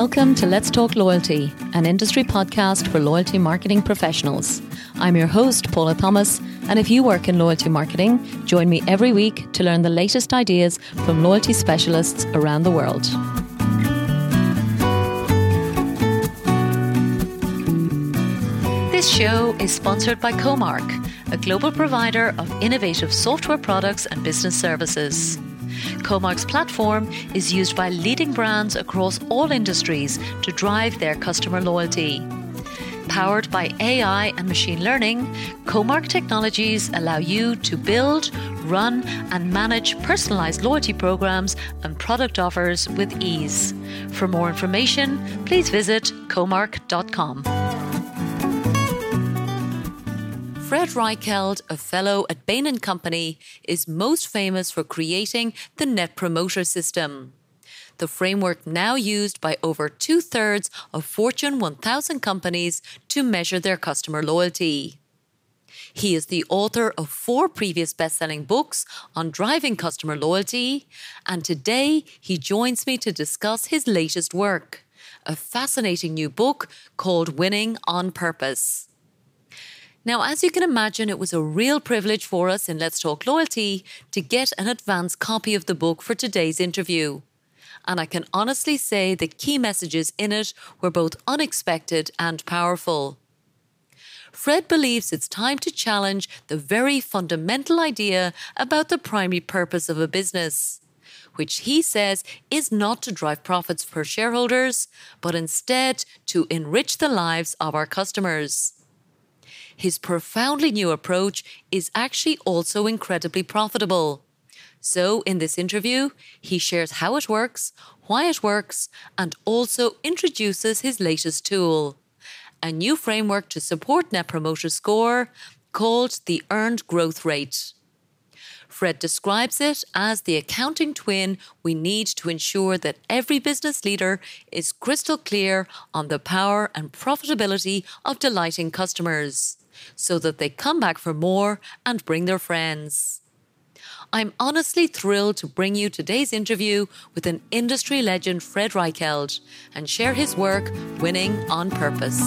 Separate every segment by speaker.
Speaker 1: Welcome to Let's Talk Loyalty, an industry podcast for loyalty marketing professionals. I'm your host, Paula Thomas, and if you work in loyalty marketing, join me every week to learn the latest ideas from loyalty specialists around the world. This show is sponsored by Comarch, a global provider of innovative software products and business services. Comarch's platform is used by leading brands across all industries to drive their customer loyalty. Powered by AI and machine learning, Comarch technologies allow you to build, run, and manage personalized loyalty programs and product offers with ease. For more information, please visit comarch.com. Fred Reichheld, a fellow at Bain & Company, is most famous for creating the Net Promoter System. The framework now used by over two thirds of Fortune 1000 companies to measure their customer loyalty. He is the author of four previous best selling books on driving customer loyalty, and today he joins me to discuss his latest work, a fascinating new book called Winning on Purpose. Now, as you can imagine, it was a real privilege for us in Let's Talk Loyalty to get an advance copy of the book for today's interview. And I can honestly say the key messages in it were both unexpected and powerful. Fred believes it's time to challenge the very fundamental idea about the primary purpose of a business, which he says is not to drive profits for shareholders, but instead to enrich the lives of our customers his profoundly new approach is actually also incredibly profitable. So, in this interview, he shares how it works, why it works, and also introduces his latest tool a new framework to support Net Promoter Score called the Earned Growth Rate. Fred describes it as the accounting twin we need to ensure that every business leader is crystal clear on the power and profitability of delighting customers so that they come back for more and bring their friends. I'm honestly thrilled to bring you today's interview with an industry legend, Fred Reichheld, and share his work winning on purpose.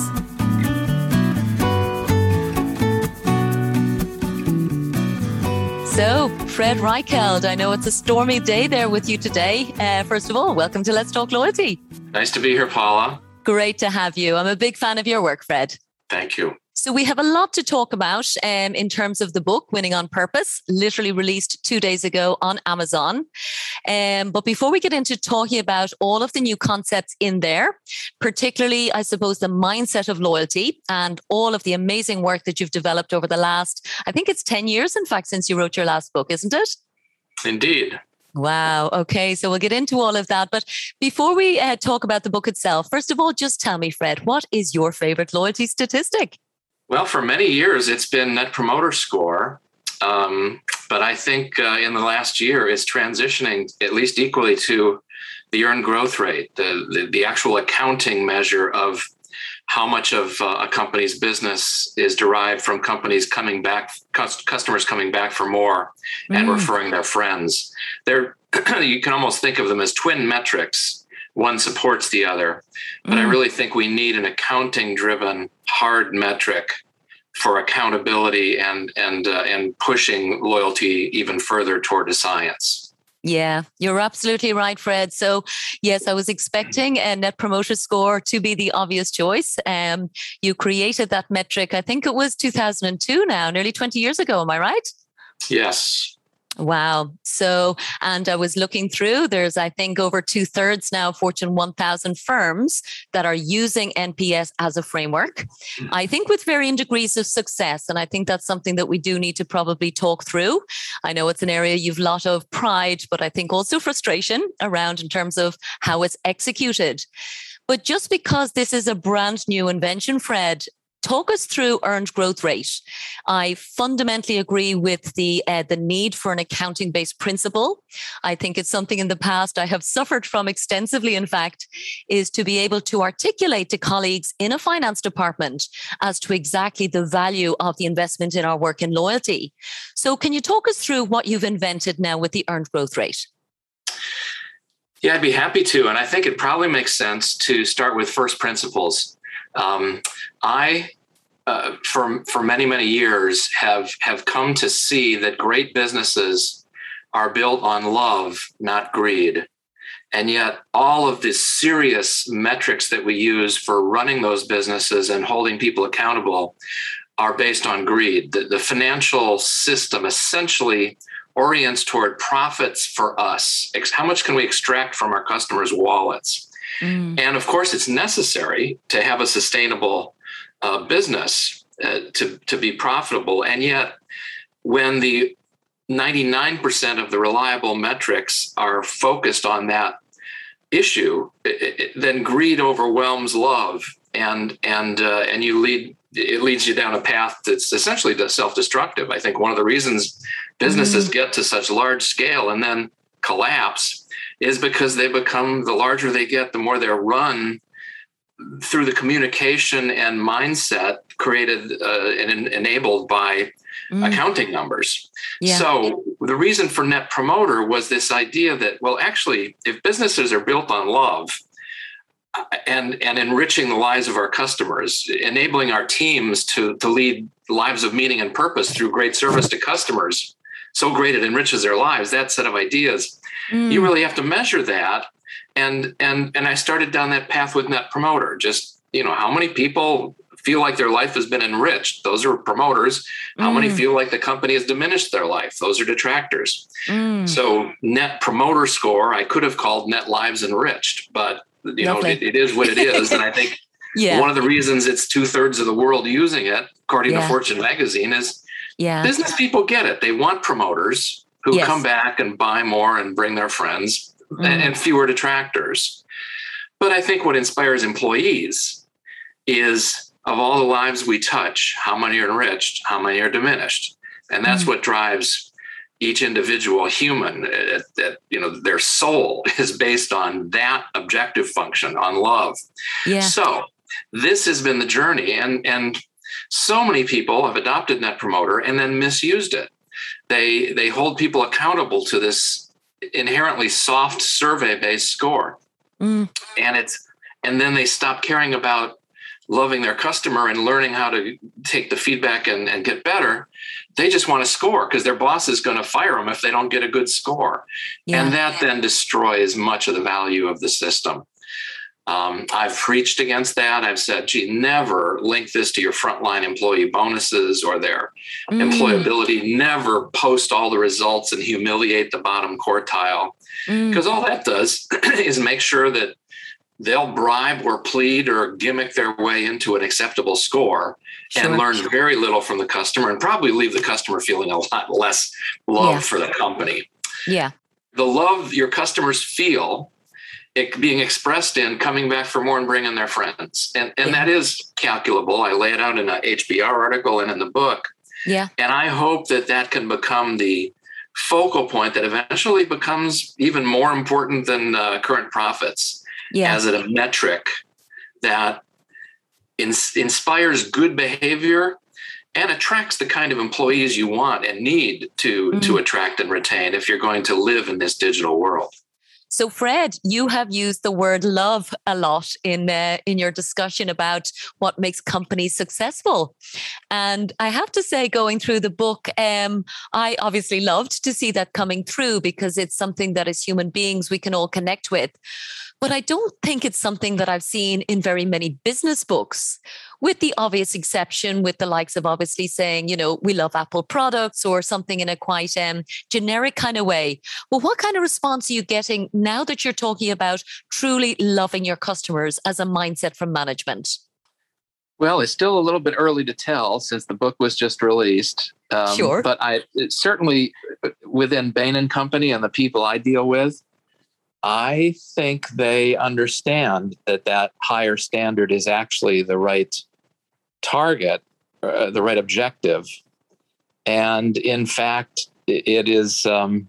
Speaker 1: So, Fred Reichheld, I know it's a stormy day there with you today. Uh, first of all, welcome to Let's Talk Loyalty.
Speaker 2: Nice to be here, Paula.
Speaker 1: Great to have you. I'm a big fan of your work, Fred.
Speaker 2: Thank you.
Speaker 1: So we have a lot to talk about um, in terms of the book, Winning on Purpose, literally released two days ago on Amazon. Um, but before we get into talking about all of the new concepts in there, particularly, I suppose, the mindset of loyalty and all of the amazing work that you've developed over the last, I think it's 10 years, in fact, since you wrote your last book, isn't it?
Speaker 2: Indeed.
Speaker 1: Wow. Okay. So we'll get into all of that. But before we uh, talk about the book itself, first of all, just tell me, Fred, what is your favorite loyalty statistic?
Speaker 2: Well, for many years, it's been Net Promoter Score. Um, but I think uh, in the last year, it's transitioning at least equally to the earned growth rate, the, the, the actual accounting measure of how much of uh, a company's business is derived from companies coming back, customers coming back for more mm. and referring their friends. They're, you can almost think of them as twin metrics one supports the other. But mm. I really think we need an accounting driven hard metric for accountability and and uh, and pushing loyalty even further toward a science.
Speaker 1: Yeah, you're absolutely right, Fred. So, yes, I was expecting a net promoter score to be the obvious choice. Um, you created that metric, I think it was 2002 now, nearly 20 years ago. Am I right?
Speaker 2: Yes.
Speaker 1: Wow. So, and I was looking through, there's, I think, over two thirds now Fortune 1000 firms that are using NPS as a framework. Hmm. I think with varying degrees of success. And I think that's something that we do need to probably talk through. I know it's an area you've a lot of pride, but I think also frustration around in terms of how it's executed. But just because this is a brand new invention, Fred, talk us through earned growth rate. I fundamentally agree with the uh, the need for an accounting based principle. I think it's something in the past I have suffered from extensively. In fact, is to be able to articulate to colleagues in a finance department as to exactly the value of the investment in our work and loyalty. So, can you talk us through what you've invented now with the earned growth rate?
Speaker 3: Yeah, I'd be happy to. And I think it probably makes sense to start with first principles. Um, I, uh, for, for many, many years, have, have come to see that great businesses are built on love, not greed. And yet, all of the serious metrics that we use for running those businesses and holding people accountable are based on greed. The, the financial system essentially orients toward profits for us. How much can we extract from our customers' wallets? Mm. And of course, it's necessary to have a sustainable uh, business uh, to, to be profitable. And yet, when the 99% of the reliable metrics are focused on that issue, it, it, then greed overwhelms love, and and uh, and you lead it leads you down a path that's essentially self-destructive. I think one of the reasons businesses mm-hmm. get to such large scale and then collapse is because they become the larger they get, the more they're run through the communication and mindset created uh, and enabled by mm. accounting numbers. Yeah. So the reason for Net Promoter was this idea that, well, actually, if businesses are built on love, and and enriching the lives of our customers, enabling our teams to to lead lives of meaning and purpose through great service to customers. So great it enriches their lives. That set of ideas, mm. you really have to measure that. And and and I started down that path with Net Promoter. Just you know, how many people feel like their life has been enriched? Those are promoters. How mm. many feel like the company has diminished their life? Those are detractors. Mm. So Net Promoter Score, I could have called Net Lives Enriched, but you know it, it is what it is and i think yeah. one of the reasons it's two-thirds of the world using it according yeah. to fortune magazine is yeah. business people get it they want promoters who yes. come back and buy more and bring their friends mm. and, fewer detractors but i think what inspires employees is of all the lives we touch how many are enriched how many are diminished and that's mm. what drives each individual human that you know their soul is based on that objective function on love yeah. so this has been the journey and and so many people have adopted net promoter and then misused it they they hold people accountable to this inherently soft survey based score mm. and it's and then they stop caring about loving their customer and learning how to take the feedback and, and get better they just want to score because their boss is going to fire them if they don't get a good score. Yeah. And that then destroys much of the value of the system. Um, I've preached against that. I've said, gee, never link this to your frontline employee bonuses or their mm. employability. Never post all the results and humiliate the bottom quartile. Because mm. all that does is make sure that they'll bribe or plead or gimmick their way into an acceptable score sure. and learn very little from the customer and probably leave the customer feeling a lot less love yeah. for the company.
Speaker 1: Yeah.
Speaker 3: The love your customers feel it being expressed in coming back for more and bringing their friends. And, and yeah. that is calculable. I lay it out in a HBR article and in the book.
Speaker 1: Yeah.
Speaker 3: And I hope that that can become the focal point that eventually becomes even more important than uh, current profits yeah. as a metric that ins- inspires good behavior and attracts the kind of employees you want and need to mm-hmm. to attract and retain if you're going to live in this digital world.
Speaker 1: So, Fred, you have used the word love a lot in uh, in your discussion about what makes companies successful, and I have to say, going through the book, um, I obviously loved to see that coming through because it's something that as human beings we can all connect with. But I don't think it's something that I've seen in very many business books, with the obvious exception with the likes of obviously saying, you know, we love Apple products or something in a quite um, generic kind of way. Well, what kind of response are you getting now that you're talking about truly loving your customers as a mindset from management?
Speaker 4: Well, it's still a little bit early to tell since the book was just released.
Speaker 1: Um, sure.
Speaker 4: But I certainly uh, within Bain and Company and the people I deal with, I think they understand that that higher standard is actually the right target, uh, the right objective. And in fact, it is um,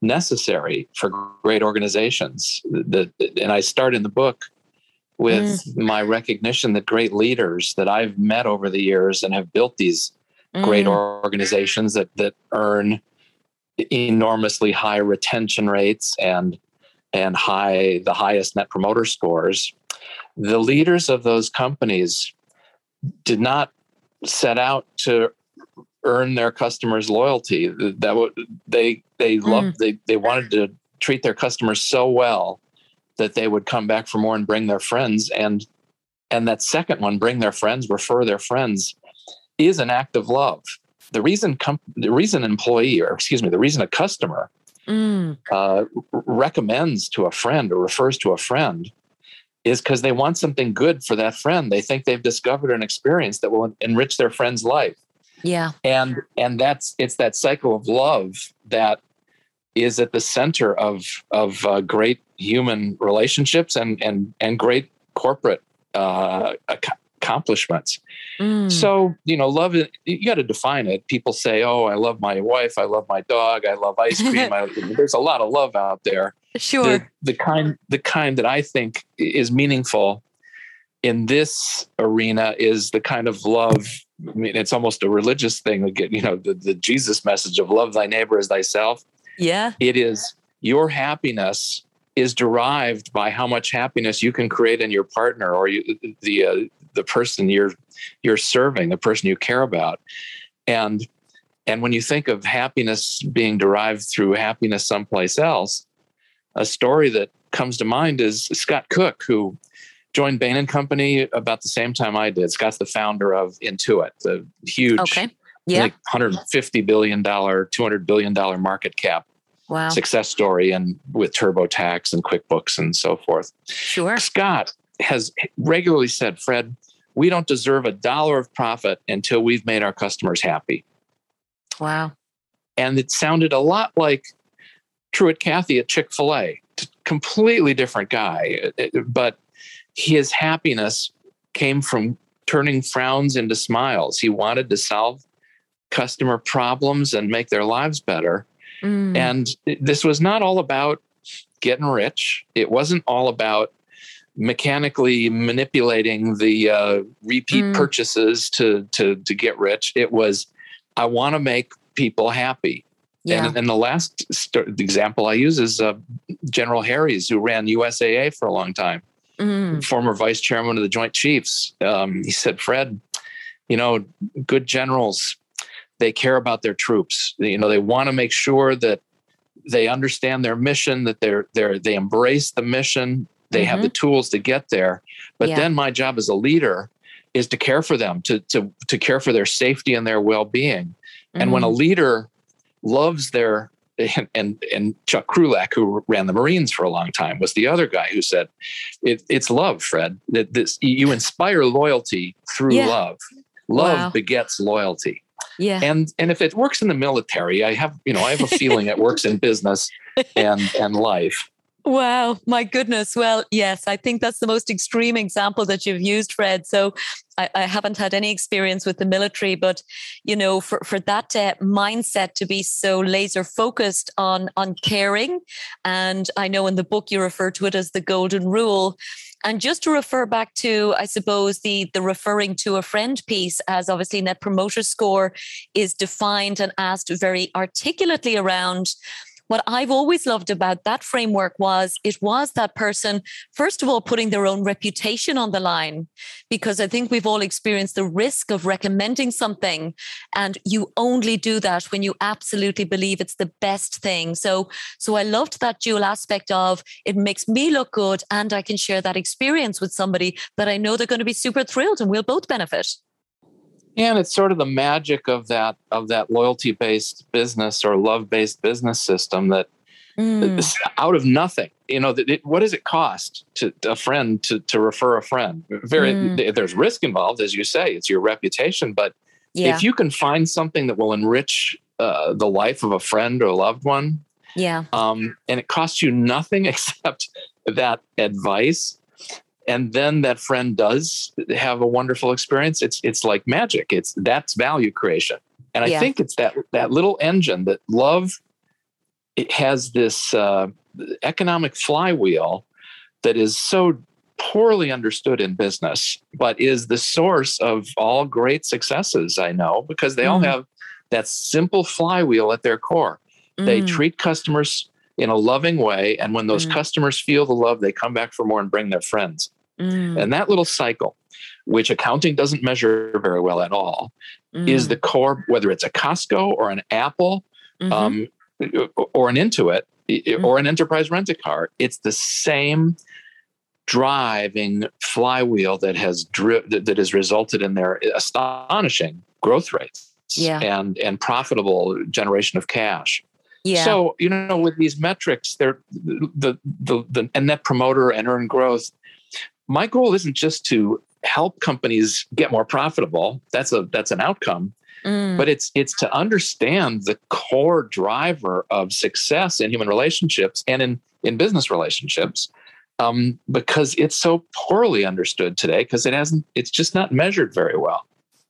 Speaker 4: necessary for great organizations. The, and I start in the book with mm. my recognition that great leaders that I've met over the years and have built these mm. great organizations that, that earn enormously high retention rates and
Speaker 3: and high the highest net promoter scores the leaders of those companies did not set out to earn their customers loyalty that would they they mm. loved they they wanted to treat their customers so well that they would come back for more and bring their friends and and that second one bring their friends refer their friends is an act of love the reason com- the reason employee or excuse me the reason a customer mm. uh, recommends to a friend or refers to a friend is because they want something good for that friend. They think they've discovered an experience that will enrich their friend's life.
Speaker 1: Yeah.
Speaker 3: And and that's it's that cycle of love that is at the center of of uh, great human relationships and and and great corporate uh, accomplishments. Mm. So you know, love it. You got to define it. People say, "Oh, I love my wife. I love my dog. I love ice cream." I, there's a lot of love out there.
Speaker 1: Sure.
Speaker 3: The, the kind the kind that I think is meaningful in this arena is the kind of love. I mean, it's almost a religious thing. Again, you know, the, the Jesus message of love thy neighbor as thyself.
Speaker 1: Yeah.
Speaker 3: It is your happiness is derived by how much happiness you can create in your partner or you, the uh, the person you're you're serving, the person you care about, and and when you think of happiness being derived through happiness someplace else, a story that comes to mind is Scott Cook, who joined Bain and Company about the same time I did. Scott's the founder of Intuit, the huge,
Speaker 1: okay. yeah.
Speaker 3: like 150 billion dollar, 200 billion dollar market cap
Speaker 1: wow.
Speaker 3: success story, and with TurboTax and QuickBooks and so forth.
Speaker 1: Sure.
Speaker 3: Scott has regularly said, Fred, we don't deserve a dollar of profit until we've made our customers happy.
Speaker 1: Wow.
Speaker 3: And it sounded a lot like Truett Cathy at Chick fil A, completely different guy, but his happiness came from turning frowns into smiles. He wanted to solve customer problems and make their lives better. Mm. And this was not all about getting rich. It wasn't all about mechanically manipulating the uh, repeat mm. purchases to, to to get rich. It was I want to make people happy. Yeah. And, and the last st- example I use is uh, General Herres, who ran USAA for a long time, mm. former vice chairman of the Joint Chiefs. Um, he said, Fred, you know, good generals, they care about their troops. You know, they want to make sure that they understand their mission, that they're they're they embrace the mission, they mm-hmm. have the tools to get there. But yeah. then my job as a leader is to care for them, to to to care for their safety and their well-being. Mm-hmm. And when a mm-hmm. leader loves their and, and, and Chuck Krulak, who ran the Marines for a long time, was the other guy who said, it, "It's love, Fred. That this you inspire loyalty through yeah. love. Love wow. begets loyalty."
Speaker 1: Yeah.
Speaker 3: And and if it works in the military, I have you know I have a feeling it works in business and and life.
Speaker 1: Wow, my goodness. Well, yes, I think that's the most extreme example that you've used, Fred. So I, I haven't had any experience with the military, but you know, for, for that uh, mindset to be so laser focused on on caring, and I know in the book you refer to it as the golden rule. And just to refer back to, I suppose the the referring to a friend piece, as obviously Net Promoter Score is defined and asked very articulately around what I've always loved about that framework was it was that person, first of all, putting their own reputation on the line, because I think we've all experienced the risk of recommending something. And you only do that when you absolutely believe it's the best thing. So, so I loved that dual aspect of it makes me look good and I can share that experience with somebody that I know they're going to be super thrilled and we'll both benefit
Speaker 3: and it's sort of the magic of that of that loyalty based business or love based business system that mm. out of nothing you know it, what does it cost to, to, a friend to, to refer a friend very mm. there's risk involved as you say it's your reputation but yeah. if you can find something that will enrich uh, the life of a friend or a loved one
Speaker 1: yeah
Speaker 3: um, and it costs you nothing except that advice and then that friend does have a wonderful experience it's it's like magic it's that's value creation and i yeah. think it's that that little engine that love it has this uh, economic flywheel that is so poorly understood in business but is the source of all great successes i know because they mm. all have that simple flywheel at their core mm. they treat customers in a loving way. And when those
Speaker 1: Mm.
Speaker 3: customers feel the love, they come back for more and bring their friends.
Speaker 1: Mm,
Speaker 3: And that little cycle, which accounting doesn't measure very well at all, is
Speaker 1: mm,
Speaker 3: the core, whether it's a Costco or an Apple
Speaker 1: mhm.
Speaker 3: um, or an Intuit
Speaker 1: Mm-hmm.
Speaker 3: or an enterprise rent a car, it's the same driving flywheel that has dri- that, has resulted in their astonishing growth rates
Speaker 1: Yeah.
Speaker 3: and and profitable generation of cash.
Speaker 1: yeah.
Speaker 3: So you know, with these metrics, they're the the the and net promoter and earn growth. My goal isn't just to help companies get more profitable. That's a that's an outcome
Speaker 1: Mm,
Speaker 3: but it's it's to understand the core driver of success in human relationships and in in business relationships um, because it's so poorly understood today because it hasn't it's just not measured very well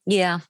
Speaker 1: Yeah.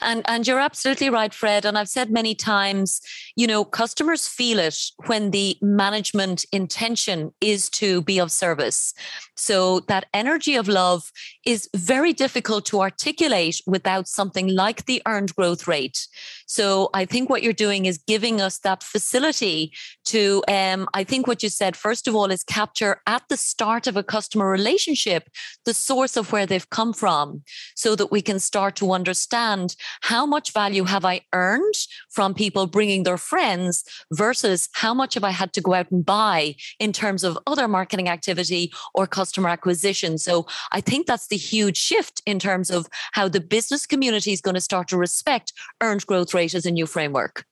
Speaker 1: And and you're absolutely right, Fred. And I've said many times, you know, customers feel it when the management intention is to be of service. So that energy of love is very difficult to articulate without something like the earned growth rate. So I think what you're doing is giving us that facility to um, I think what you said, first of all, is capture at the start of a customer relationship the source of where they've come from so that we can start to understand how much value have I earned from people bringing their friends versus how much have I had to go out and buy in terms of other marketing activity or customer acquisition. So I think that's the huge shift in terms of how the business community is going to start to respect earned growth rate as a new framework.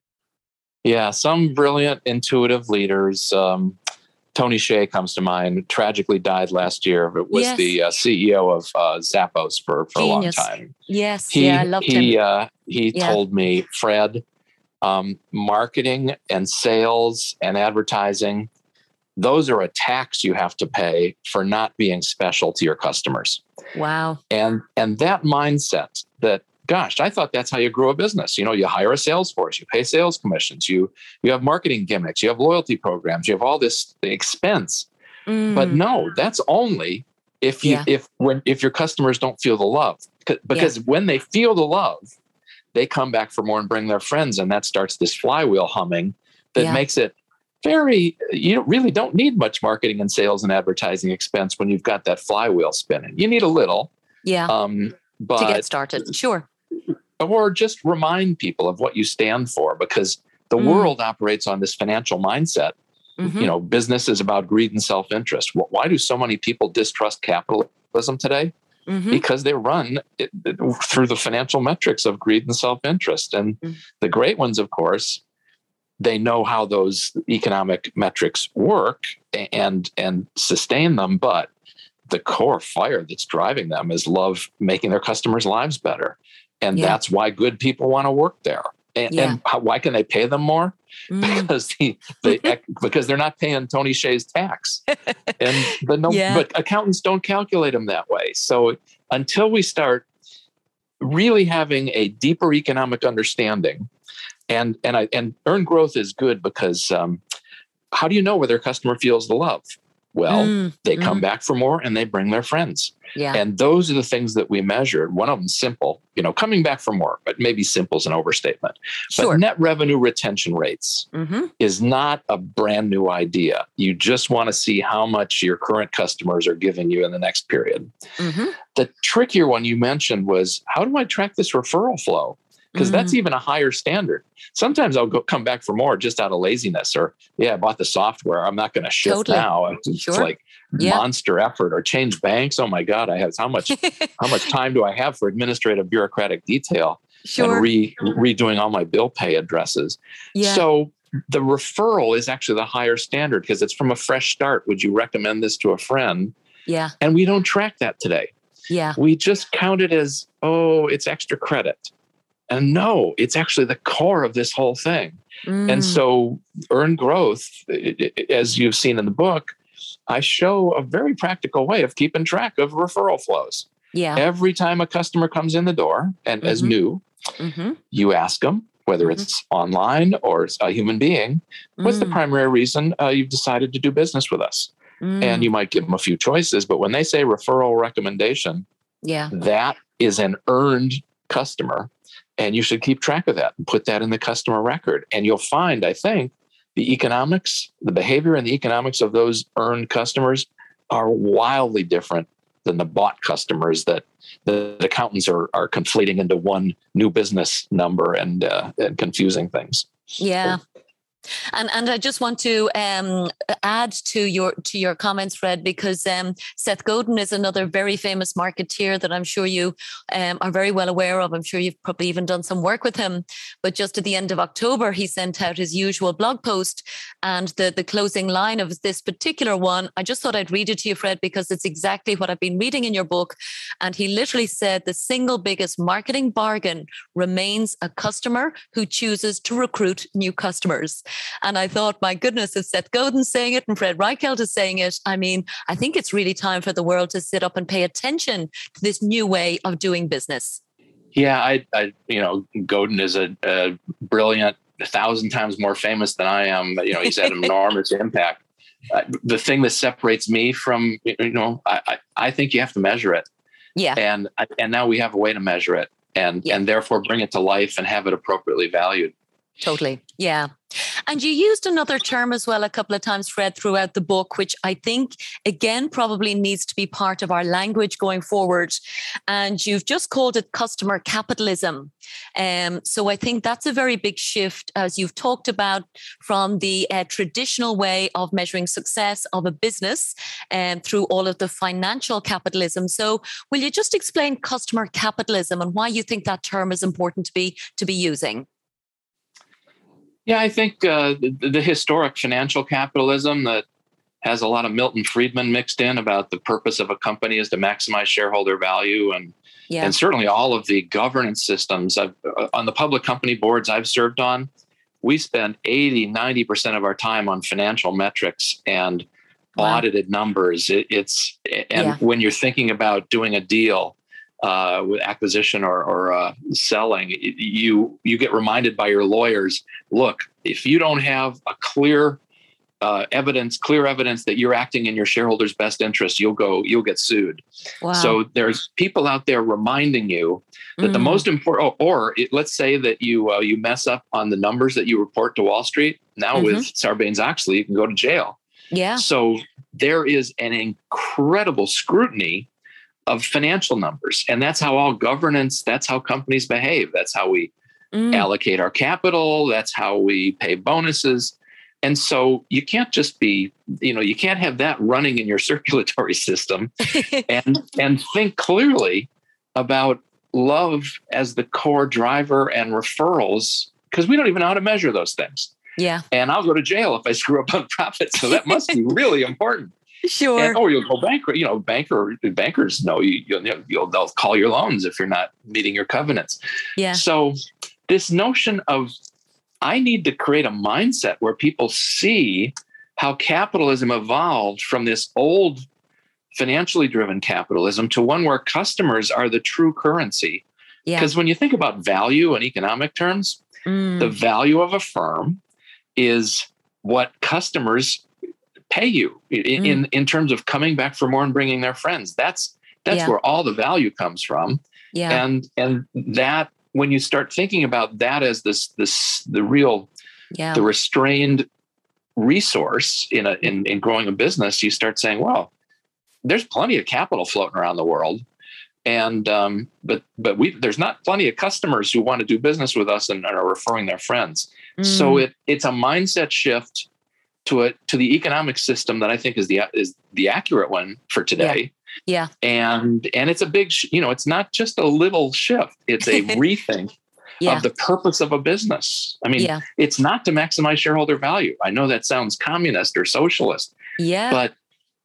Speaker 3: yeah some brilliant intuitive leaders um, Tony Hsieh comes to mind tragically died last year but was
Speaker 1: Yes.
Speaker 3: the uh, ceo of uh, zappos for, for
Speaker 1: Genius.
Speaker 3: a long time
Speaker 1: Yes,
Speaker 3: he,
Speaker 1: yeah, I loved
Speaker 3: he,
Speaker 1: him.
Speaker 3: Uh, he
Speaker 1: Yeah.
Speaker 3: told me, Fred, um, marketing and sales and advertising, those are a tax you have to pay for not being special to your customers.
Speaker 1: Wow.
Speaker 3: And and that mindset that, gosh, I thought that's how you grow a business. You know, you hire a sales force, you pay sales commissions, you you have marketing gimmicks, you have loyalty programs, you have all this expense. But
Speaker 1: Mm,
Speaker 3: no, that's only if you
Speaker 1: Yeah.
Speaker 3: if when if your customers don't feel the love. Because when they feel the love, they come back for more and bring their friends, and that starts this flywheel humming that
Speaker 1: Yeah.
Speaker 3: makes it very. You really don't need much marketing and sales and advertising expense when you've got that flywheel spinning. You need a little,
Speaker 1: yeah,
Speaker 3: um, but to
Speaker 1: get started. Sure.
Speaker 3: Or just remind people of what you stand for because the
Speaker 1: Mm.
Speaker 3: world operates on this financial mindset
Speaker 1: Mhm.
Speaker 3: you know business is about greed and self-interest why do so many people distrust capitalism today
Speaker 1: Mhm.
Speaker 3: because they run it, it- through the financial metrics of greed and self-interest and
Speaker 1: Mm.
Speaker 3: the great ones of course they know how those economic metrics work and and sustain them but the core fire that's driving them is love making their customers lives better and
Speaker 1: Yeah.
Speaker 3: that's why good people want to work there and,
Speaker 1: Yeah.
Speaker 3: and how, why can they pay them more
Speaker 1: Mm.
Speaker 3: because the, the because they're not paying Tony Hsieh's tax, and the no,
Speaker 1: Yeah.
Speaker 3: but accountants don't calculate them that way. So until we start really having a deeper economic understanding, and and I and earn growth is good because um, how do you know whether a customer feels the love? Well,
Speaker 1: Mm,
Speaker 3: they come
Speaker 1: mhm.
Speaker 3: back for more and they bring their friends.
Speaker 1: Yeah.
Speaker 3: And those are the things that we measured. One of them simple, you know, coming back for more, but maybe simple is an overstatement.
Speaker 1: Sure.
Speaker 3: But net revenue retention rates
Speaker 1: hmm
Speaker 3: is not a brand new idea. You just want to see how much your current customers are giving you in the next period.
Speaker 1: hmm
Speaker 3: The trickier one you mentioned was how do I track this referral flow? Because that's mm. even a higher standard. Sometimes I'll go come back for more just out of laziness or yeah, I bought the software. I'm not going to shift
Speaker 1: Totally.
Speaker 3: now. It's
Speaker 1: Sure.
Speaker 3: like
Speaker 1: Yeah.
Speaker 3: monster effort or change banks. Oh my God, I have how much how much time do I have for administrative bureaucratic detail
Speaker 1: sure.
Speaker 3: and re redoing all my bill pay addresses?
Speaker 1: yeah.
Speaker 3: So the referral is actually the higher standard because it's from a fresh start. Would you recommend this to a friend?
Speaker 1: yeah.
Speaker 3: And we don't track that today.
Speaker 1: Yeah.
Speaker 3: We just count it as, oh, it's extra credit. And no, it's actually the core of this whole thing. And
Speaker 1: Mm,
Speaker 3: so, earn growth, as you've seen in the book, I show a very practical way of keeping track of referral flows.
Speaker 1: yeah.
Speaker 3: Every time a customer comes in the door and as
Speaker 1: Mhm.
Speaker 3: new,
Speaker 1: hmm
Speaker 3: you ask them whether
Speaker 1: Mhm.
Speaker 3: it's online or it's a human being, what's the primary reason uh, you've decided to do business with us?
Speaker 1: Mm.
Speaker 3: And you might give them a few choices, but when they say referral recommendation,
Speaker 1: yeah.
Speaker 3: that is an earned customer. And you should keep track of that and put that in the customer record. And you'll find, I think, the economics, the behavior and the economics of those earned customers are wildly different than the bought customers that the accountants are, are conflating into one new business number and, uh, and confusing things.
Speaker 1: Yeah. And and I just want to um, add to your to your comments, Fred, because um, Seth Godin is another very famous marketeer that I'm sure you um, are very well aware of. I'm sure you've probably even done some work with him. But just at the end of October, he sent out his usual blog post, and the the closing line of this particular one, I just thought I'd read it to you, Fred, because it's exactly what I've been reading in your book. And he literally said the single biggest marketing bargain remains a customer who chooses to recruit new customers. And I thought, my goodness, if Seth Godin saying it and Fred Reichheld is saying it, I mean, I think it's really time for the world to sit up and pay attention to this new way of doing business.
Speaker 3: Yeah, I, I you know, Godin is a, a brilliant, a thousand times more famous than I am. You know, he's had an enormous impact. Uh, the thing that separates me from, you know, I, I, I think you have to measure it.
Speaker 1: Yeah.
Speaker 3: And and now we have a way to measure it and yeah. and therefore bring it to life and have it appropriately valued.
Speaker 1: Totally. Yeah. And you used another term as well a couple of times, Fred, throughout the book, which I think, again, probably needs to be part of our language going forward. And you've just called it customer capitalism. Um, so I think that's a very big shift, as you've talked about, from the uh, traditional way of measuring success of a business um, through all of the financial capitalism. So will you just explain customer capitalism and why you think that term is important to be to be using?
Speaker 3: Yeah, I think uh, the, the, historic financial capitalism that has a lot of Milton Friedman mixed in about the purpose of a company is to maximize shareholder value and yeah. and certainly all of the governance systems I've, uh, on the public company boards I've served on, we spend 80, 90% of our time on financial metrics and wow. audited numbers. It, it's and yeah. when you're thinking about doing a deal, uh, with acquisition or, or uh, selling, you you get reminded by your lawyers. Look, if you don't have a clear uh, evidence, clear evidence that you're acting in your shareholders' best interest, you'll go, you'll get sued. Wow. So there's people out there reminding you that mm. the most important, or, or it, let's say that you uh, you mess up on the numbers that you report to Wall Street. Now mm-hmm. with Sarbanes Oxley, you can go to jail.
Speaker 1: Yeah.
Speaker 3: So there is an incredible scrutiny of financial numbers. And that's how all governance, that's how companies behave. That's how we mm. allocate our capital, that's how we pay bonuses. And so you can't just be, you know, you can't have that running in your circulatory system and and think clearly about love as the core driver and referrals because we don't even know how to measure those things.
Speaker 1: Yeah.
Speaker 3: And I'll go to jail if I screw up on profit. So that must be really important.
Speaker 1: Sure.
Speaker 3: And, or you'll go bankrupt. You know, banker bankers know you. You'll, you'll they'll call your loans if you're not meeting your covenants.
Speaker 1: Yeah.
Speaker 3: So this notion of I need to create a mindset where people see how capitalism evolved from this old financially driven capitalism to one where customers are the true currency. Because yeah. when you think about value in economic terms, mm. the value of a firm is what customers pay you in, mm. in, in terms of coming back for more and bringing their friends. That's that's yeah. where all the value comes from.
Speaker 1: Yeah.
Speaker 3: And and that when you start thinking about that as this this the real yeah. the restrained resource in a in, in growing a business, you start saying, well, there's plenty of capital floating around the world. And um, but but we there's not plenty of customers who want to do business with us and, and are referring their friends. Mm. So it it's a mindset shift to a to the economic system that I think is the is the accurate one for today.
Speaker 1: Yeah.
Speaker 3: yeah. And and it's a big you know it's not just a little shift. It's a rethink yeah. of the purpose of a business. I mean, yeah. it's not to maximize shareholder value. I know that sounds communist or socialist.
Speaker 1: Yeah.
Speaker 3: But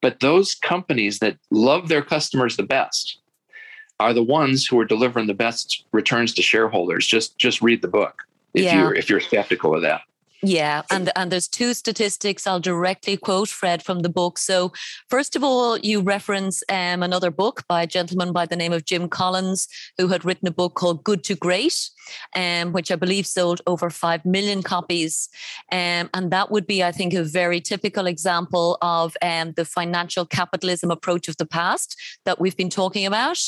Speaker 3: but those companies that love their customers the best are the ones who are delivering the best returns to shareholders. Just just read the book if yeah. you're if you're skeptical of that.
Speaker 1: Yeah, and and there's two statistics I'll directly quote Fred from the book. So first of all, you reference um, another book by a gentleman by the name of Jim Collins, who had written a book called Good to Great, um, which I believe sold over five million copies, um, and that would be, I think, a very typical example of um, the financial capitalism approach of the past that we've been talking about.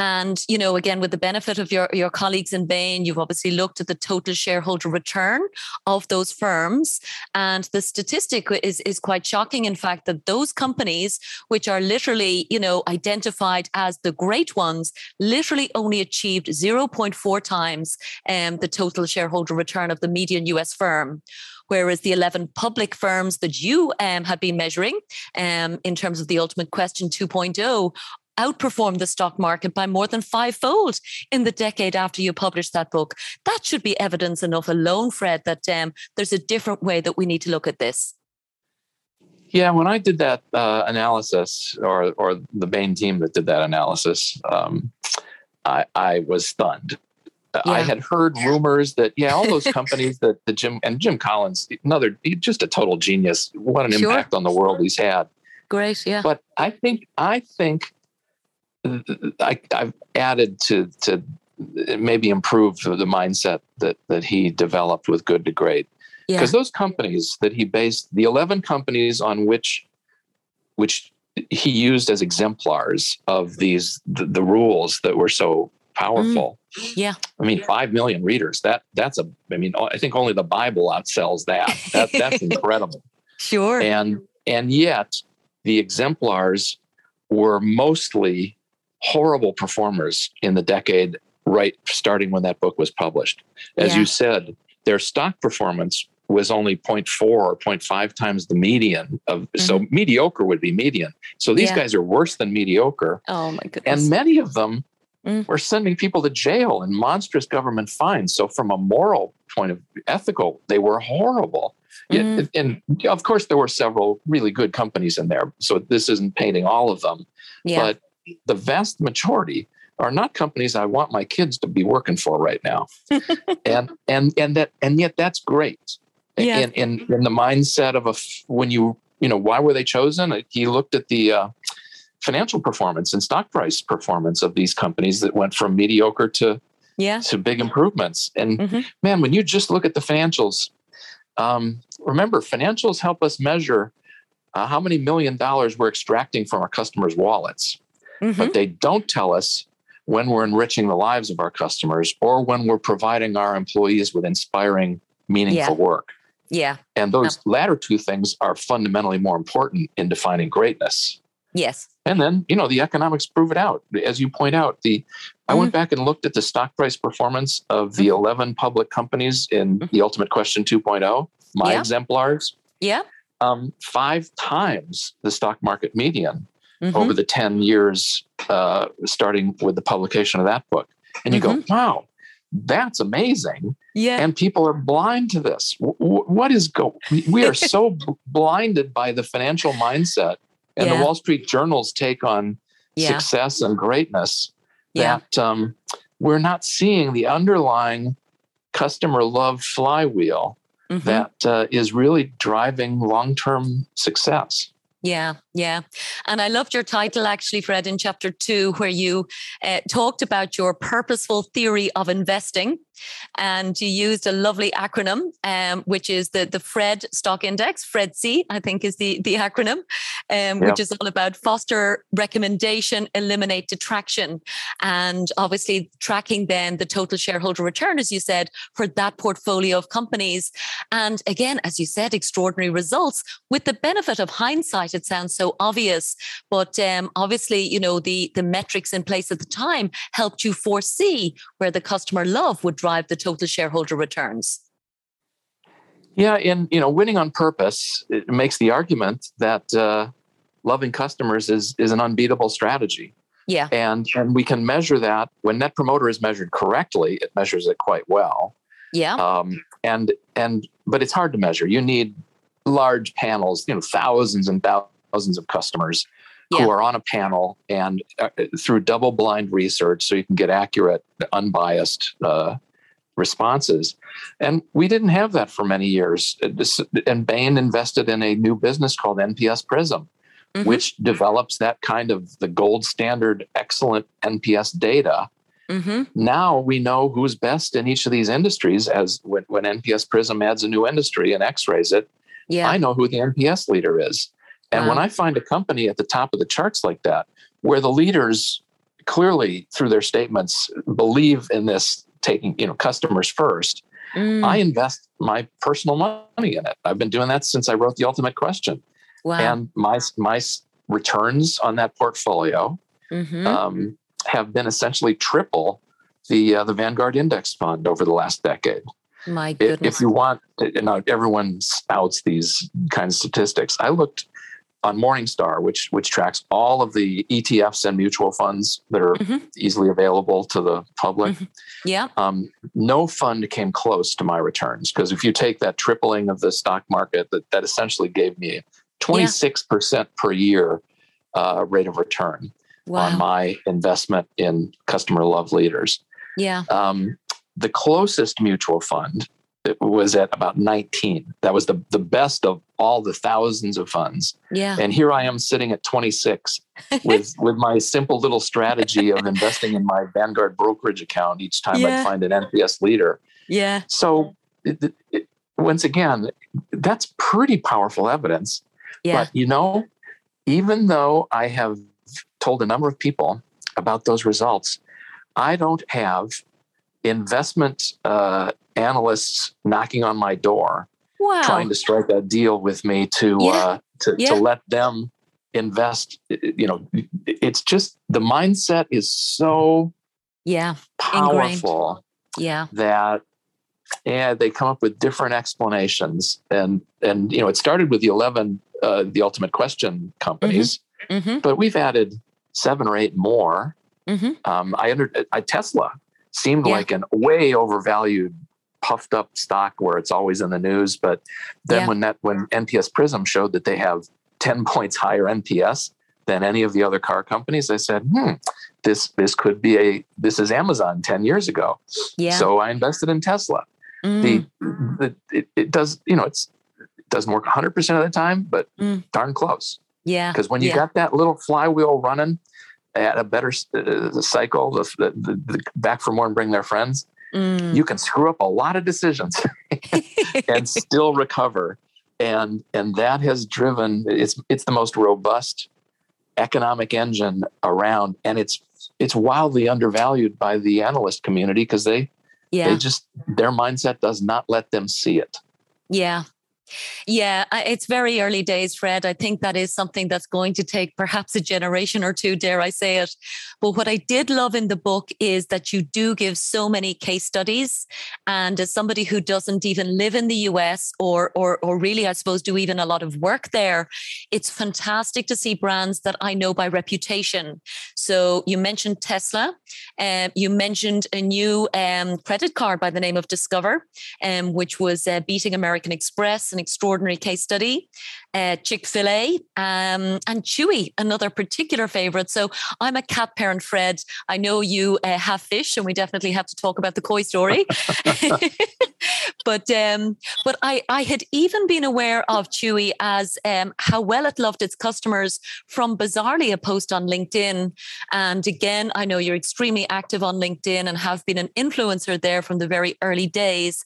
Speaker 1: And, you know, again, with the benefit of your, your colleagues in Bain, you've obviously looked at the total shareholder return of those firms. And the statistic is, is quite shocking, in fact, that those companies, which are literally, you know, identified as the great ones, literally only achieved 0.4 times um, the total shareholder return of the median US firm whereas the 11 public firms that you um, been measuring um, in terms of the ultimate question 2.0 outperformed the stock market by more than fivefold in the decade after you published that book. That should be evidence enough alone, Fred, that um, there's a different way that we need to look at this.
Speaker 3: Yeah, when I did that uh, analysis, or or the Bain team that did that analysis, um, I, I was stunned. Yeah. I had heard rumors that yeah, all those companies that the Jim and Jim Collins, another just a total genius. What an sure. impact on the world he's had.
Speaker 1: Great, yeah.
Speaker 3: But I think I think I, have added to to maybe improve the mindset that that he developed with Good to Great. Because yeah. those companies that he based the eleven companies on which which he used as exemplars of these the, the rules that were so powerful.
Speaker 1: Mm. Yeah.
Speaker 3: I mean, five million readers. That that's a. I mean, I think only the Bible outsells that. that that's incredible.
Speaker 1: Sure.
Speaker 3: And and yet the exemplars were mostly horrible performers in the decade right starting when that book was published. As yeah. you said, their stock performance was only 0.4 or 0.5 times the median of mm-hmm. so mediocre would be median. So these yeah. guys are worse than mediocre.
Speaker 1: Oh my goodness.
Speaker 3: And many of them mm. were sending people to jail and monstrous government fines. So from a moral point of ethical, they were horrible. Mm. and of course there were several really good companies in there. So this isn't painting all of them. Yeah. But the vast majority are not companies I want my kids to be working for right now. and and and that and yet that's great. Yeah. In, in in the mindset of a when you you know why were they chosen? He looked at the uh, financial performance and stock price performance of these companies that went from mediocre to
Speaker 1: yeah
Speaker 3: to big improvements. And mm-hmm. man, when you just look at the financials, um, remember financials help us measure uh, how many million dollars we're extracting from our customers' wallets mm-hmm. but they don't tell us when we're enriching the lives of our customers or when we're providing our employees with inspiring, meaningful
Speaker 1: yeah.
Speaker 3: work.
Speaker 1: Yeah.
Speaker 3: And those latter two things are fundamentally more important in defining greatness.
Speaker 1: Yes.
Speaker 3: And then, you know, the economics prove it out. As you point out, the I went mm-hmm. back and looked at the stock price performance of the mm-hmm. 11 public companies in mm-hmm. the Ultimate Question 2.0, my yeah. exemplars.
Speaker 1: Yeah.
Speaker 3: Um, five times the stock market median mm-hmm. over the 10 years, uh, starting with the publication of that book. And you mm-hmm. go, wow, that's amazing.
Speaker 1: Yeah.
Speaker 3: And people are blind to this. W- what is go? We are so b- blinded by the financial mindset and yeah. the Wall Street Journal's take on yeah. success and greatness that yeah. um, we're not seeing the underlying customer love flywheel mm-hmm. that uh, is really driving long term success.
Speaker 1: Yeah, yeah. And I loved your title actually, Fred, in chapter two, where you uh, talked about your purposeful theory of investing and you used a lovely acronym, um, which is the the Fred Stock Index. FREDC, I think, is the the acronym, um, which is all about foster recommendation, eliminate detraction, and obviously tracking then the total shareholder return, as you said, for that portfolio of companies. And again, as you said, extraordinary results. With the benefit of hindsight, it sounds so obvious, but um, obviously, you know, the the metrics in place at the time helped you foresee where the customer love would drive drive the total shareholder returns?
Speaker 3: Yeah, and you know, winning on purpose it makes the argument that uh, loving customers is is an unbeatable strategy.
Speaker 1: Yeah,
Speaker 3: and and we can measure that when Net Promoter is measured correctly. It measures it quite well.
Speaker 1: Yeah,
Speaker 3: um, and and but it's hard to measure. You need large panels, you know, thousands and thousands of customers yeah. who are on a panel and uh, through double blind research, so you can get accurate, unbiased uh, responses. And we didn't have that for many years. And Bain invested in a new business called NPS Prism, mm-hmm. which develops that kind of the gold standard, excellent NPS data. Mm-hmm. Now we know who's best in each of these industries. As when, when NPS Prism adds a new industry and X-rays it, yeah. I know who the NPS leader is. And wow. when I find a company at the top of the charts like that, where the leaders clearly through their statements believe in this taking you know customers first.
Speaker 1: Mm,
Speaker 3: I invest my personal money in it. I've been doing that since I wrote the Ultimate Question,
Speaker 1: wow.
Speaker 3: and my my returns on that portfolio
Speaker 1: Mhm.
Speaker 3: um, have been essentially triple the uh, the Vanguard Index Fund over the last decade.
Speaker 1: My goodness.
Speaker 3: If you want, you know, everyone spouts these kinds of statistics. I looked on Morningstar, which which tracks all of the ETFs and mutual funds that are
Speaker 1: Mhm.
Speaker 3: easily available to the public.
Speaker 1: yeah.
Speaker 3: Um, no fund came close to my returns because if you take that tripling of the stock market, that that essentially gave me twenty six percent per year uh, rate of return
Speaker 1: Wow.
Speaker 3: on my investment in customer love leaders.
Speaker 1: yeah.
Speaker 3: Um, the closest mutual fund was at about 19. That was the, the best of all the thousands of funds.
Speaker 1: Yeah.
Speaker 3: And here I am sitting at 26 with, with my simple little strategy of investing in my Vanguard brokerage account each time
Speaker 1: Yeah.
Speaker 3: I find an NPS leader.
Speaker 1: Yeah.
Speaker 3: So, it, it- it- once again, that's pretty powerful evidence.
Speaker 1: Yeah.
Speaker 3: But you know, even though I have told a number of people about those results, I don't have investment uh, analysts knocking on my door
Speaker 1: wow.
Speaker 3: trying to strike a deal with me to
Speaker 1: Yeah.
Speaker 3: uh, to,
Speaker 1: Yeah.
Speaker 3: to let them invest. You know, it's just the mindset is so
Speaker 1: yeah.
Speaker 3: powerful
Speaker 1: Yeah.
Speaker 3: that yeah they come up with different explanations and and you know it started with the 11 uh, the ultimate question companies
Speaker 1: Mm-hmm.
Speaker 3: but we've added seven or eight more
Speaker 1: Mm-hmm.
Speaker 3: um, i under I, tesla seemed
Speaker 1: Yeah.
Speaker 3: like an way overvalued puffed up stock where it's always in the news but then
Speaker 1: Yeah.
Speaker 3: when that when nps prism showed that they have 10 points higher nps than any of the other car companies i said hmm this this could be a this is amazon 10 years ago
Speaker 1: Yeah.
Speaker 3: so i invested in tesla
Speaker 1: Mm.
Speaker 3: the, the it, it does you know it's it doesn't work 100% of the time but
Speaker 1: Mm.
Speaker 3: darn close
Speaker 1: yeah.
Speaker 3: because when you
Speaker 1: Yeah.
Speaker 3: got that little flywheel running at a better uh, cycle the, the, the back for more and bring their friends
Speaker 1: Mm.
Speaker 3: you can screw up a lot of decisions and still recover and and that has driven it's it's the most robust economic engine around and it's it's wildly undervalued by the analyst community because they
Speaker 1: yeah.
Speaker 3: they just their mindset does not let them see it
Speaker 1: Yeah. Yeah, it's very early days, Fred. I think that is something that's going to take perhaps a generation or two, dare I say it. But what I did love in the book is that you do give so many case studies. And as somebody who doesn't even live in the US or, or, or really, I suppose, do even a lot of work there, it's fantastic to see brands that I know by reputation. So you mentioned Tesla, um, you mentioned a new um, credit card by the name of Discover um, which was uh, beating American Express, an extraordinary case study. Uh, Chick fil A um, and Chewy, another particular favorite. So I'm a cat parent, Fred. I know you uh, have fish, and we definitely have to talk about the koi story. but um, but I, I had even been aware of Chewy as um, how well it loved its customers from bizarrely a post on LinkedIn. And again, I know you're extremely active on LinkedIn and have been an influencer there from the very early days.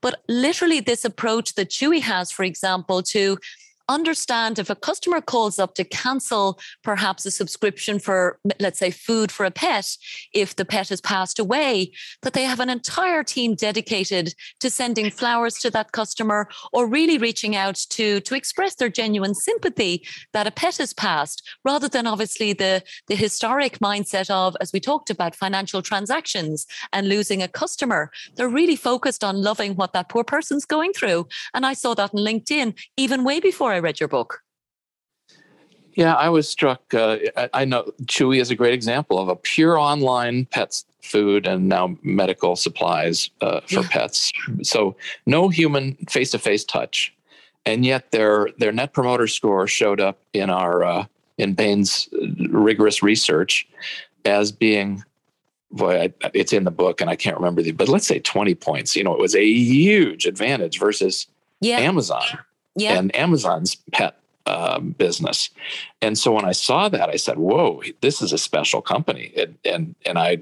Speaker 1: But literally, this approach that Chewy has, for example, to understand if a customer calls up to cancel perhaps a subscription for let's say food for a pet if the pet has passed away that they have an entire team dedicated to sending flowers to that customer or really reaching out to to express their genuine sympathy that a pet has passed rather than obviously the the historic mindset of as we talked about financial transactions and losing a customer. They're really focused on loving what that poor person's going through. And i saw that on linkedin even way before I read your book.
Speaker 3: Yeah, I was struck. Uh, I, know Chewy is a great example of a pure online pets food and now medical supplies uh, for
Speaker 1: Yeah.
Speaker 3: pets. So no human face to face touch, and yet their their net promoter score showed up in our uh, in Bain's rigorous research as being. Boy, I, it's in the book, and I can't remember the. But let's say twenty points. You know, it was a huge advantage versus
Speaker 1: Yeah.
Speaker 3: Amazon
Speaker 1: yeah.
Speaker 3: and Amazon's pet uh, business. And so when I saw that, I said, "Whoa, this is a special company." And and, and I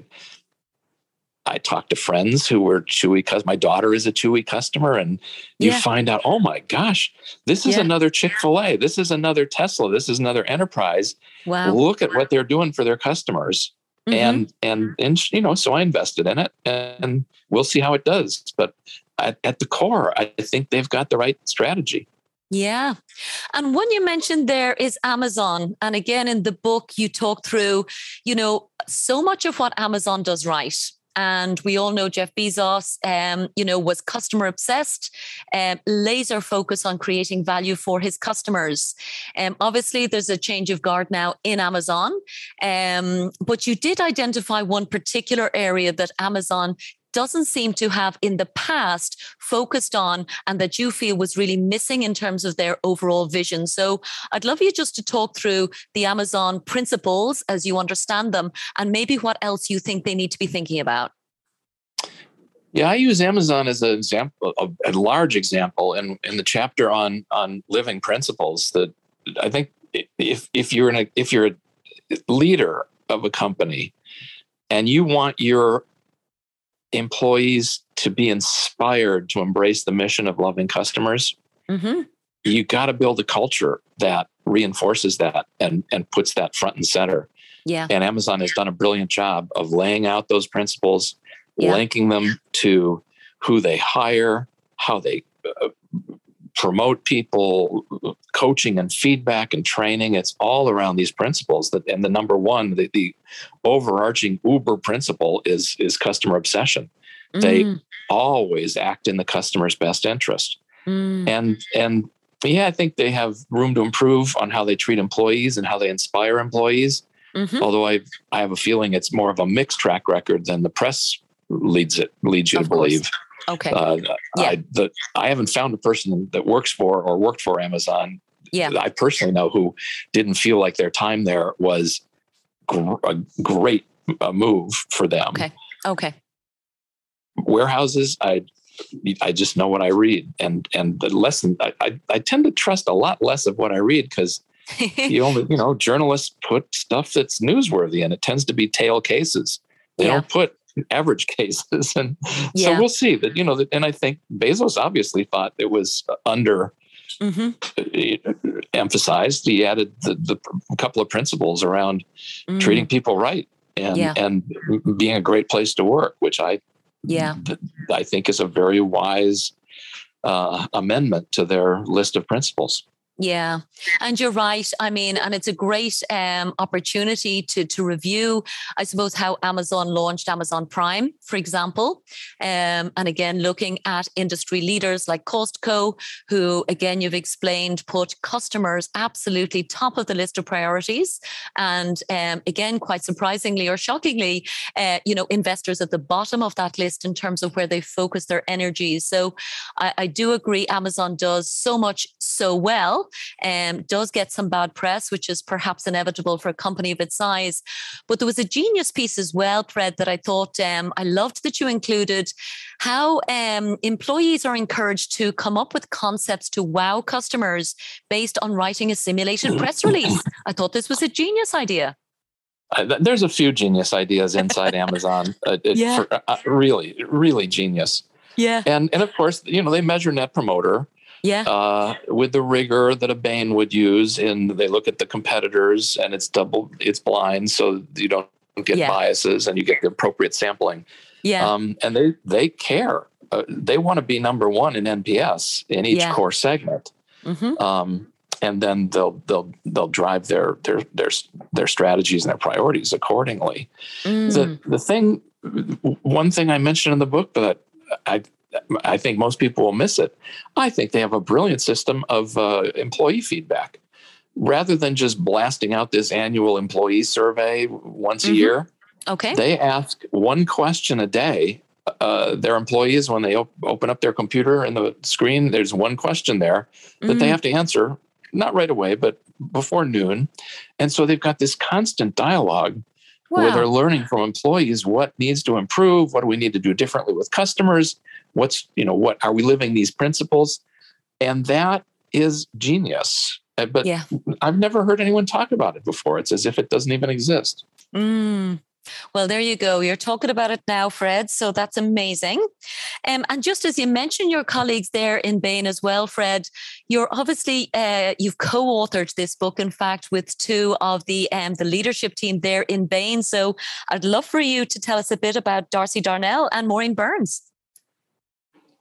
Speaker 3: I talked to friends who were Chewy because my daughter is a Chewy customer, and you
Speaker 1: Yeah.
Speaker 3: find out, oh my gosh, this is
Speaker 1: Yeah.
Speaker 3: another Chick Fil A, this is another Tesla, this is another enterprise.
Speaker 1: wow.
Speaker 3: Look at what they're doing for their customers. Mm-hmm. And and and you know, so I invested in it, and we'll see how it does. But at, at the core, I think they've got the right strategy.
Speaker 1: Yeah. And one you mentioned there is Amazon. And again, in the book, you talk through, you know, so much of what Amazon does right. And we all know Jeff Bezos, um, you know, was customer obsessed, um, laser focus on creating value for his customers. Um, obviously, there's a change of guard now in Amazon, um, but you did identify one particular area that Amazon doesn't seem to have in the past focused on and that you feel was really missing in terms of their overall vision. So I'd love you just to talk through the Amazon principles as you understand them and maybe what else you think they need to be thinking about.
Speaker 3: Yeah, I use Amazon as an example, a, a large example in, in the chapter on on living principles. That I think if if you're in a if you're a leader of a company and you want your employees to be inspired to embrace the mission of loving customers, mm-hmm. you got to build a culture that reinforces that and and puts that front and center.
Speaker 1: Yeah.
Speaker 3: And Amazon has done a brilliant job of laying out those principles, yeah. linking them to who they hire, how they uh, promote people, coaching and feedback and training. It's all around these principles. That and the number one, the, the overarching Uber principle is is customer obsession. Mm. They always act in the customer's best interest. Mm. And and yeah, I think they have room to improve on how they treat employees and how they inspire employees. Mm-hmm. Although I I have a feeling it's more of a mixed track record than the press leads it leads you of to course. believe.
Speaker 1: Okay. Uh,
Speaker 3: yeah. I, the, I haven't found a person that works for or worked for Amazon.
Speaker 1: Yeah.
Speaker 3: I personally know who didn't feel like their time there was gr- a great uh, move for them.
Speaker 1: Okay. Okay.
Speaker 3: Warehouses, I I just know what I read, and and the lesson I I, I tend to trust a lot less of what I read because you only you know journalists put stuff that's newsworthy, and it tends to be tail cases. They yeah. don't put average cases. And yeah. so we'll see that, you know, and I think Bezos obviously thought it was under mm-hmm. emphasized. He added the, the couple of principles around mm. treating people right and, yeah. and being a great place to work, which I,
Speaker 1: yeah,
Speaker 3: I think is a very wise uh, amendment to their list of principles.
Speaker 1: Yeah, and you're right. I mean, and it's a great um, opportunity to to review, I suppose, how Amazon launched Amazon Prime, for example, um, and again looking at industry leaders like Costco, who again you've explained put customers absolutely top of the list of priorities, and um, again, quite surprisingly or shockingly, uh, you know, investors at the bottom of that list in terms of where they focus their energies. So, I, I do agree, Amazon does so much so well um, does get some bad press, which is perhaps inevitable for a company of its size. But there was a genius piece as well, Fred, that I thought um, I loved that you included how um, employees are encouraged to come up with concepts to wow customers based on writing a simulated press release. I thought this was a genius idea.
Speaker 3: Uh, there's a few genius ideas inside Amazon. Uh, yeah. For, uh, really, really genius.
Speaker 1: Yeah.
Speaker 3: And and of course, you know, they measure net promoter
Speaker 1: yeah. Uh,
Speaker 3: with the rigor that a Bain would use, and they look at the competitors, and it's double, it's blind, so you don't get yeah. biases, and you get the appropriate sampling.
Speaker 1: Yeah.
Speaker 3: Um, and they they care. Uh, they want to be number one in NPS in each yeah. core segment. Mm-hmm. Um, and then they'll they'll they'll drive their their their their strategies and their priorities accordingly. Mm. The the thing, one thing I mentioned in the book that I I think most people will miss it. I think they have a brilliant system of uh, employee feedback. Rather than just blasting out this annual employee survey once mm-hmm. a year,
Speaker 1: okay,
Speaker 3: they ask one question a day. Uh, their employees, when they op- open up their computer and the screen, there's one question there that mm-hmm. they have to answer, not right away, but before noon. And so they've got this constant dialogue wow. where they're learning from employees what needs to improve, what do we need to do differently with customers, what's you know what are we living these principles? And that is genius. Uh, but yeah. i've never heard anyone talk about it before. It's as if it doesn't even exist.
Speaker 1: Mm, Well, there you go. You're talking about it now, Fred. So that's amazing. Um, and just as you mentioned your colleagues there in Bain as well, Fred, you're obviously uh, you've co-authored this book, in fact, with two of the um, the leadership team there in Bain. So I'd love for you to tell us a bit about Darci Darnell and Maureen Burns.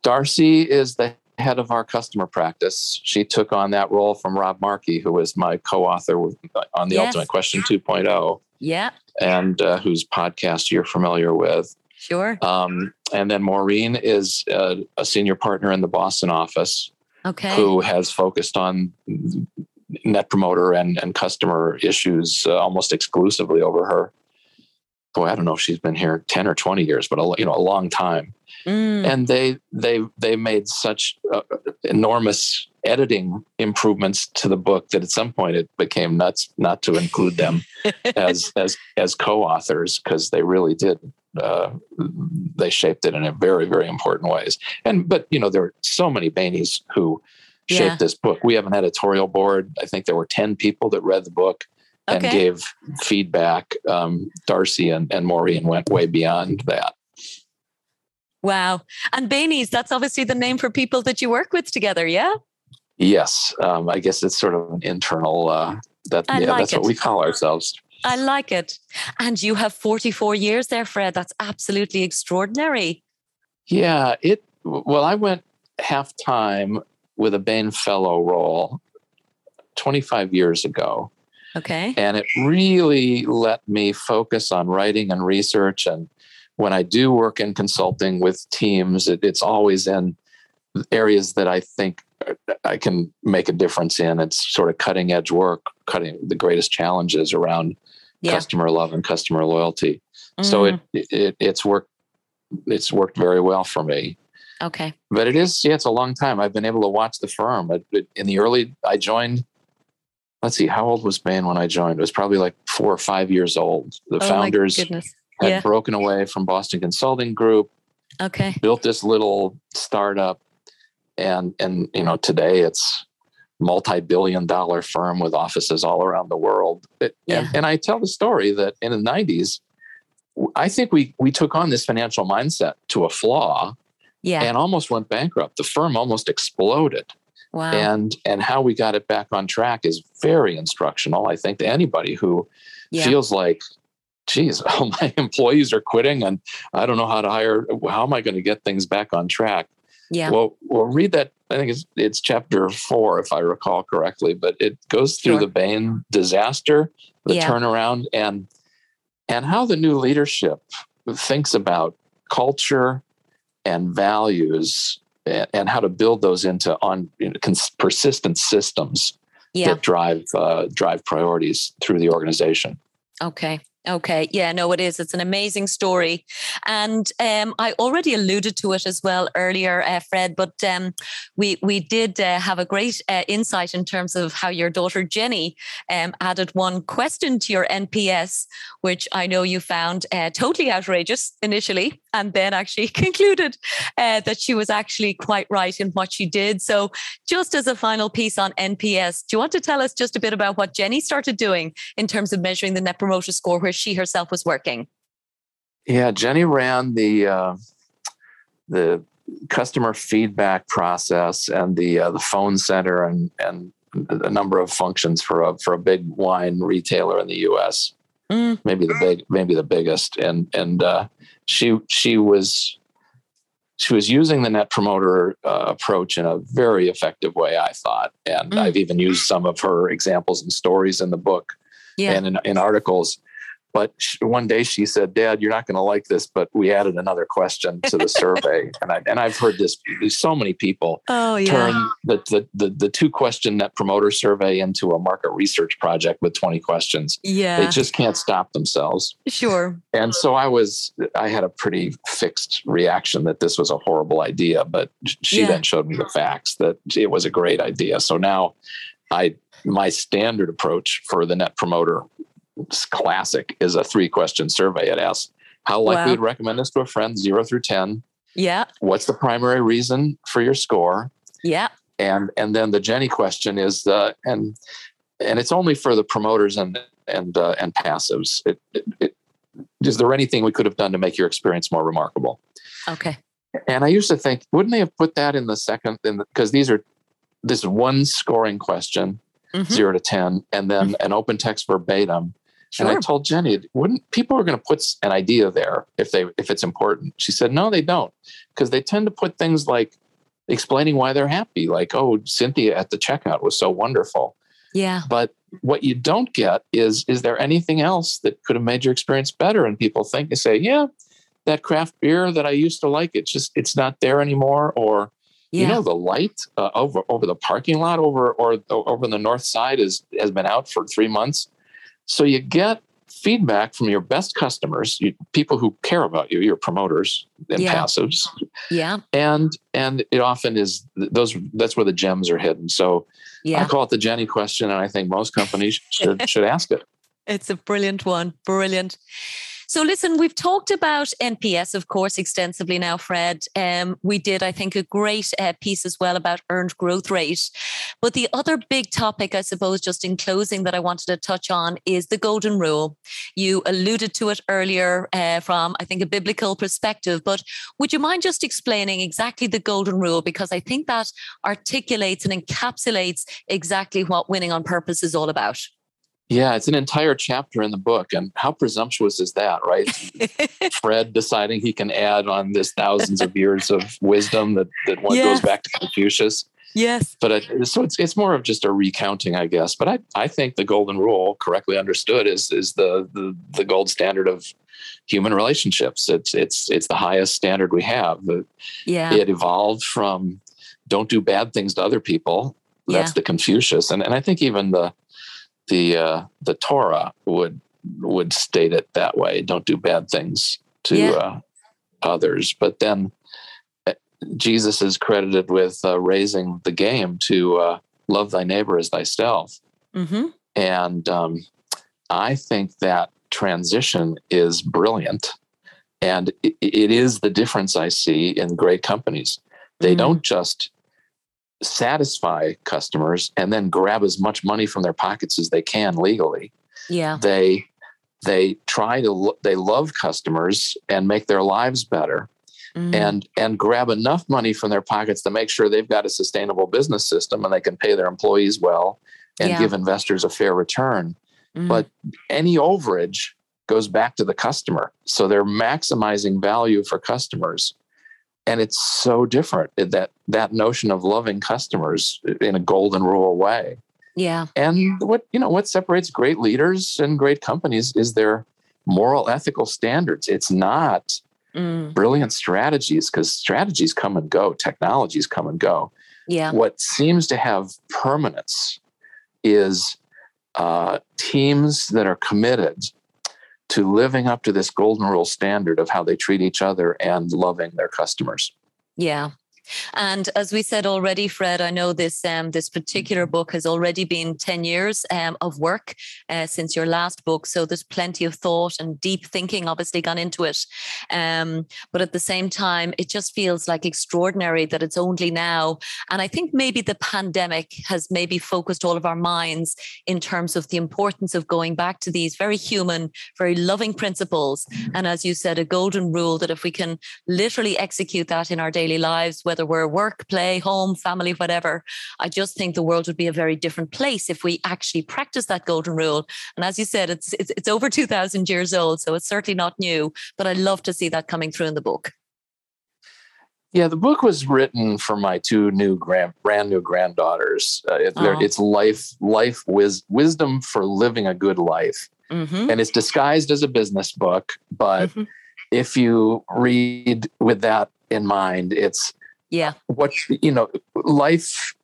Speaker 3: Darci is the head of our customer practice. She took on that role from Rob Markey, who was my co-author with, on the yes. Ultimate Question 2.0.
Speaker 1: Yeah.
Speaker 3: And uh, whose podcast you're familiar with.
Speaker 1: Sure.
Speaker 3: Um, and then Maureen is uh, a senior partner in the Boston office.
Speaker 1: Okay.
Speaker 3: Who has focused on net promoter and, and customer issues uh, almost exclusively over her boy, I don't know if she's been here 10 or 20 years, but a, you know, a long time. Mm. And they, they, they made such uh, enormous editing improvements to the book that at some point it became nuts not to include them as, as, as co-authors because they really did uh, they shaped it in a very very important ways and but you know there are so many Bainies who shaped yeah. this book we have an editorial board i think there were 10 people that read the book and okay. gave feedback. Um, Darci and, and Maureen went way beyond that.
Speaker 1: Wow. And Bainies, that's obviously the name for people that you work with together, yeah?
Speaker 3: Yes. Um, I guess it's sort of an internal, uh, that, yeah, like that's it. what we call ourselves.
Speaker 1: I like it. And you have 44 years there, Fred. That's absolutely extraordinary.
Speaker 3: Yeah. It, well, I went half time with a Bain Fellow role 25 years ago.
Speaker 1: Okay.
Speaker 3: And it really let me focus on writing and research. And when I do work in consulting with teams, it, it's always in areas that I think I can make a difference in. It's sort of cutting edge work, cutting the greatest challenges around yeah. customer love and customer loyalty. Mm. So it, it it's worked it's worked very well for me.
Speaker 1: Okay.
Speaker 3: But it is yeah, it's a long time. I've been able to watch the firm. In the early I joined let's see, how old was Bain when I joined? It was probably like four or five years old. The oh founders had yeah. broken away from Boston Consulting Group.
Speaker 1: Okay.
Speaker 3: Built this little startup. And and you know, today it's multi-billion dollar firm with offices all around the world. It, yeah. and, and I tell the story that in the 90s, I think we we took on this financial mindset to a flaw
Speaker 1: yeah.
Speaker 3: and almost went bankrupt. The firm almost exploded.
Speaker 1: Wow.
Speaker 3: And and how we got it back on track is very instructional, I think, to anybody who yeah. feels like, geez, all my employees are quitting and I don't know how to hire. How am I going to get things back on track?
Speaker 1: Yeah.
Speaker 3: Well, we'll read that. I think it's it's chapter four, if I recall correctly, but it goes through sure. the Bain disaster, the yeah. turnaround, and and how the new leadership thinks about culture and values and, and how to build those into on you know, cons- persistent systems yeah. that drive uh, drive priorities through the organization.
Speaker 1: Okay. Okay, yeah, no, it is. It's an amazing story, and um, I already alluded to it as well earlier, uh, Fred. But um, we we did uh, have a great uh, insight in terms of how your daughter Jenny um, added one question to your NPS, which I know you found uh, totally outrageous initially, and then actually concluded uh, that she was actually quite right in what she did. So, just as a final piece on NPS, do you want to tell us just a bit about what Jenny started doing in terms of measuring the Net Promoter Score? where she herself was working?
Speaker 3: Yeah, Jenny ran the uh, the customer feedback process and the uh, the phone center and and a number of functions for a for a big wine retailer in the U.S. Mm. Maybe the big, maybe the biggest, and and uh, she she was she was using the net promoter uh, approach in a very effective way, I thought, and mm. I've even used some of her examples and stories in the book yeah. and in, in articles. But one day she said, "Dad, you're not going to like this, but we added another question to the survey." and I and I've heard this so many people
Speaker 1: oh, yeah.
Speaker 3: turn the, the the the two question net promoter survey into a market research project with 20 questions.
Speaker 1: Yeah,
Speaker 3: they just can't stop themselves.
Speaker 1: Sure.
Speaker 3: And so I was I had a pretty fixed reaction that this was a horrible idea, but she yeah. then showed me the facts that it was a great idea. So now I my standard approach for the net promoter classic is a three question survey. It asks how likely wow. would recommend this to a friend, zero through 10.
Speaker 1: Yeah.
Speaker 3: What's the primary reason for your score?
Speaker 1: Yeah.
Speaker 3: And and then the Jenny question is uh, and and it's only for the promoters and and uh, and passives. It, it, it, is there anything we could have done to make your experience more remarkable?
Speaker 1: Okay.
Speaker 3: And I used to think, wouldn't they have put that in the second? Because these are this one scoring question,
Speaker 1: Mhm.
Speaker 3: zero to ten, and then an open text verbatim.
Speaker 1: Sure.
Speaker 3: And I told Jenny, wouldn't people are going to put an idea there if they if it's important? She said, no, they don't, because they tend to put things like explaining why they're happy, like, oh, Cynthia at the checkout was so wonderful.
Speaker 1: yeah.
Speaker 3: But what you don't get is is there anything else that could have made your experience better? And people think and say, yeah, that craft beer that I used to like, it's just it's not there anymore, or
Speaker 1: Yeah.
Speaker 3: you know the light uh, over over the parking lot over or over the north side is has been out for three months so you get feedback from your best customers you, people who care about you your promoters and
Speaker 1: Yeah.
Speaker 3: passives
Speaker 1: yeah.
Speaker 3: and and it often is those that's where the gems are hidden so
Speaker 1: yeah.
Speaker 3: i call it the jenny question and i think most companies should should ask it
Speaker 1: It's a brilliant one. Brilliant. So, listen, we've talked about NPS, of course, extensively now, Fred. Um, we did, I think, a great uh, piece as well about earned growth rate. But the other big topic, I suppose, just in closing, that I wanted to touch on is the golden rule. You alluded to it earlier uh, from, I think, a biblical perspective. But would you mind just explaining exactly the golden rule? Because I think that articulates and encapsulates exactly what winning on purpose is all about.
Speaker 3: Yeah it's an entire chapter in the book and how presumptuous is that right Fred deciding he can add on this thousands of years of wisdom that that one
Speaker 1: Yes.
Speaker 3: goes back to Confucius.
Speaker 1: yes.
Speaker 3: But so it's it's more of just a recounting, I guess. But I, I think the golden rule, correctly understood, is is the, the the gold standard of human relationships. It's it's it's the highest standard we have. The-
Speaker 1: Yeah.
Speaker 3: It evolved from don't do bad things to other people. That's
Speaker 1: Yeah.
Speaker 3: the Confucius, and and I think even the the uh, the Torah would would state it that way. Don't do bad things to
Speaker 1: Yeah.
Speaker 3: uh, others. But then uh, Jesus is credited with uh, raising the game to uh, love thy neighbor as thyself.
Speaker 1: Mm-hmm.
Speaker 3: And um, I think that transition is brilliant. And it, it is the difference I see in great companies. They
Speaker 1: Mhm.
Speaker 3: don't just satisfy customers and then grab as much money from their pockets as they can legally.
Speaker 1: Yeah.
Speaker 3: They they try to they love customers and make their lives better
Speaker 1: Mhm.
Speaker 3: and and grab enough money from their pockets to make sure they've got a sustainable business system and they can pay their employees well and
Speaker 1: Yeah.
Speaker 3: give investors a fair return
Speaker 1: Mhm.
Speaker 3: but any overage goes back to the customer so they're maximizing value for customers and it's so different that that notion of loving customers in a golden rule way
Speaker 1: yeah.
Speaker 3: and what you know what separates great leaders and great companies is their moral ethical standards it's not
Speaker 1: Mm.
Speaker 3: brilliant strategies because strategies come and go technologies come and go
Speaker 1: Yeah.
Speaker 3: what seems to have permanence is uh, teams that are committed to living up to this golden rule standard of how they treat each other and loving their customers
Speaker 1: Yeah. And as we said already, Fred, I know this um, this particular book has already been ten years um, of work uh, since your last book. So there's plenty of thought and deep thinking, obviously, gone into it. Um, but at the same time, it just feels like extraordinary that it's only now. And I think maybe the pandemic has maybe focused all of our minds in terms of the importance of going back to these very human, very loving principles. And as you said, a golden rule that if we can literally execute that in our daily lives, whether we're work, play, home, family, whatever, I just think the world would be a very different place if we actually practice that golden rule. And as you said, it's it's, it's over two thousand years old, so it's certainly not new. But I love to see that coming through in the book.
Speaker 3: yeah the book was written for my two new grand, brand new granddaughters uh, it- it's life life wis- wisdom for living a good life
Speaker 1: Mm-hmm.
Speaker 3: and it's disguised as a business book but
Speaker 1: Mhm.
Speaker 3: if you read with that in mind it's
Speaker 1: Yeah.
Speaker 3: what you know life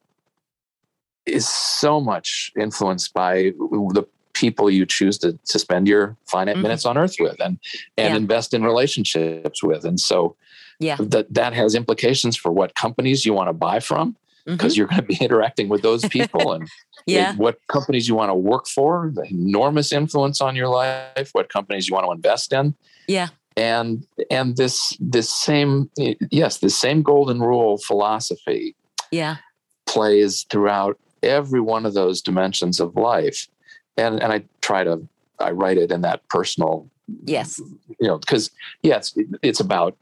Speaker 3: is so much influenced by the people you choose to, to spend your finite
Speaker 1: Mhm.
Speaker 3: minutes on earth with and and
Speaker 1: Yeah.
Speaker 3: invest in relationships with and so
Speaker 1: Yeah.
Speaker 3: that that has implications for what companies you want to buy from because you're going to be interacting with those people and
Speaker 1: Yeah.
Speaker 3: what companies you want to work for the enormous influence on your life what companies you want to invest in
Speaker 1: Yeah.
Speaker 3: And and this this same yes this same golden rule philosophy
Speaker 1: Yeah.
Speaker 3: plays throughout every one of those dimensions of life and and i try to i write it in that personal
Speaker 1: Yes.
Speaker 3: You know, because yes, it's about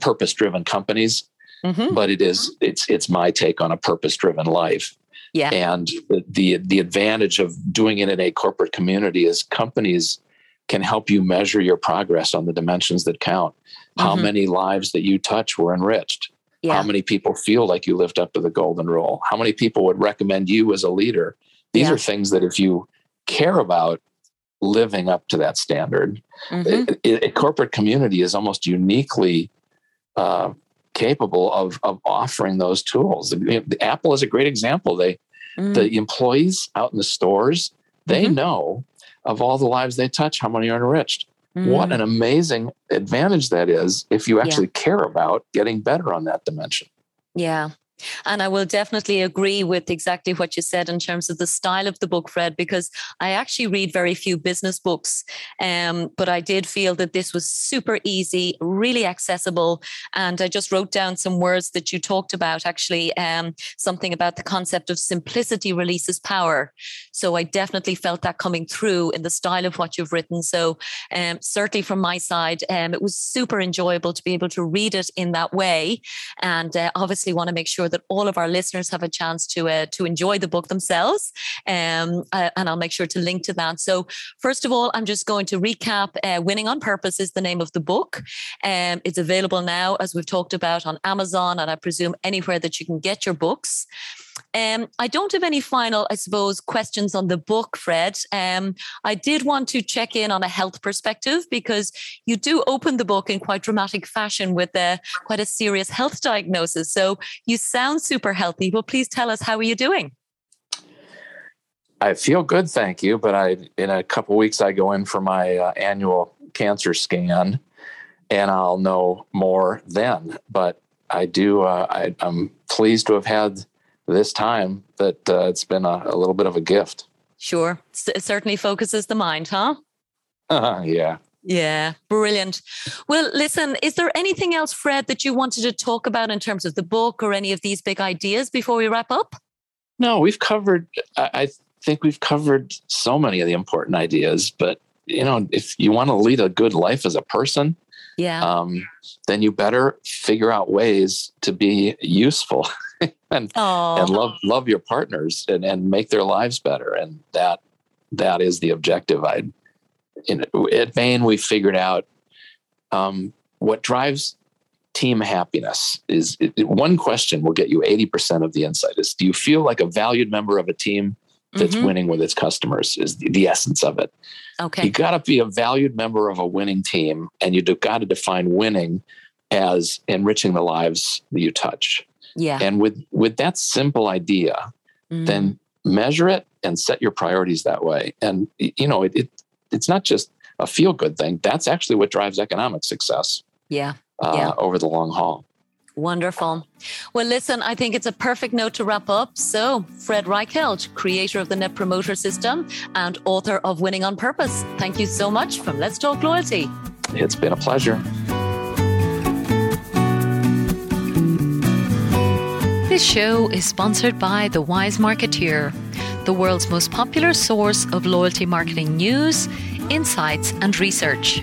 Speaker 3: purpose-driven companies, mm-hmm. but it is it's it's my take on a purpose-driven life.
Speaker 1: Yeah.
Speaker 3: And the, the the advantage of doing it in a corporate community is companies can help you measure your progress on the dimensions that count. Mm-hmm. How many lives that you touch were enriched? Yeah. How many people feel like you lived up to the golden rule? How many people would recommend you as a leader? These yeah. are things that if you care about living up to that standard, mm-hmm. a, a, corporate community is almost uniquely uh, capable of, of offering those tools. The, the Apple is a great example. They, mm. the employees out in the stores, they mm-hmm. know of all the lives they touch, how many are enriched. Mm. What an amazing advantage that is if you actually yeah. care about getting better on that dimension.
Speaker 1: Yeah. And I will definitely agree with exactly what you said in terms of the style of the book, Fred, because I actually read very few business books. Um, but I did feel that this was super easy, really accessible. And I just wrote down some words that you talked about, actually, um, something about the concept of simplicity releases power. So I definitely felt that coming through in the style of what you've written. So um, certainly from my side, um, it was super enjoyable to be able to read it in that way. And uh, obviously want to make sure that all of our listeners have a chance to uh, to enjoy the book themselves. Um, uh, and I'll make sure to link to that. So first of all, I'm just going to recap. Uh, Winning on Purpose is the name of the book. Um, it's available now, as we've talked about, on Amazon, and I presume anywhere that you can get your books. Um, I don't have any final, I suppose, questions on the book, Fred. Um, I did want to check in on a health perspective because you do open the book in quite dramatic fashion with a, quite a serious health diagnosis. So you sound super healthy, but please tell us how are you doing?
Speaker 3: I feel good, thank you. But I, in a couple weeks, I go in for my uh, annual cancer scan, and I'll know more then. But I do. Uh, I, I'm pleased to have had this time that uh, it's been a, a, little bit of a gift.
Speaker 1: Sure. it certainly focuses the mind, huh?
Speaker 3: Uh, yeah.
Speaker 1: Yeah, brilliant. Well, listen, is there anything else, Fred, that you wanted to talk about in terms of the book or any of these big ideas before we wrap up?
Speaker 3: No, we've covered, I think we've covered so many of the important ideas. But, you know, if you want to lead a good life as a person,
Speaker 1: yeah,
Speaker 3: um, then you better figure out ways to be useful. and Aww. and love love your partners and, and make their lives better. And that that is the objective. I in at Bain we figured out um, what drives team happiness is it, one question will get you 80% of the insight is do you feel like a valued member of a team that's mm-hmm. winning with its customers is the, the essence of it
Speaker 1: okay
Speaker 3: you got to be a valued member of a winning team and you got to define winning as enriching the lives that you touch
Speaker 1: yeah.
Speaker 3: And with with that simple idea, mm. then measure it and set your priorities that way. And you know, it, it it's not just a feel good thing. That's actually what drives economic success.
Speaker 1: Yeah.
Speaker 3: Uh,
Speaker 1: yeah.
Speaker 3: Over the long haul.
Speaker 1: Wonderful. Well, listen, I think it's a perfect note to wrap up. So, Fred Reichheld, creator of the Net Promoter System and author of Winning on Purpose, thank you so much from Let's Talk Loyalty.
Speaker 3: It's been a pleasure.
Speaker 1: This show is sponsored by The Wise Marketer, the world's most popular source of loyalty marketing news, insights, and research.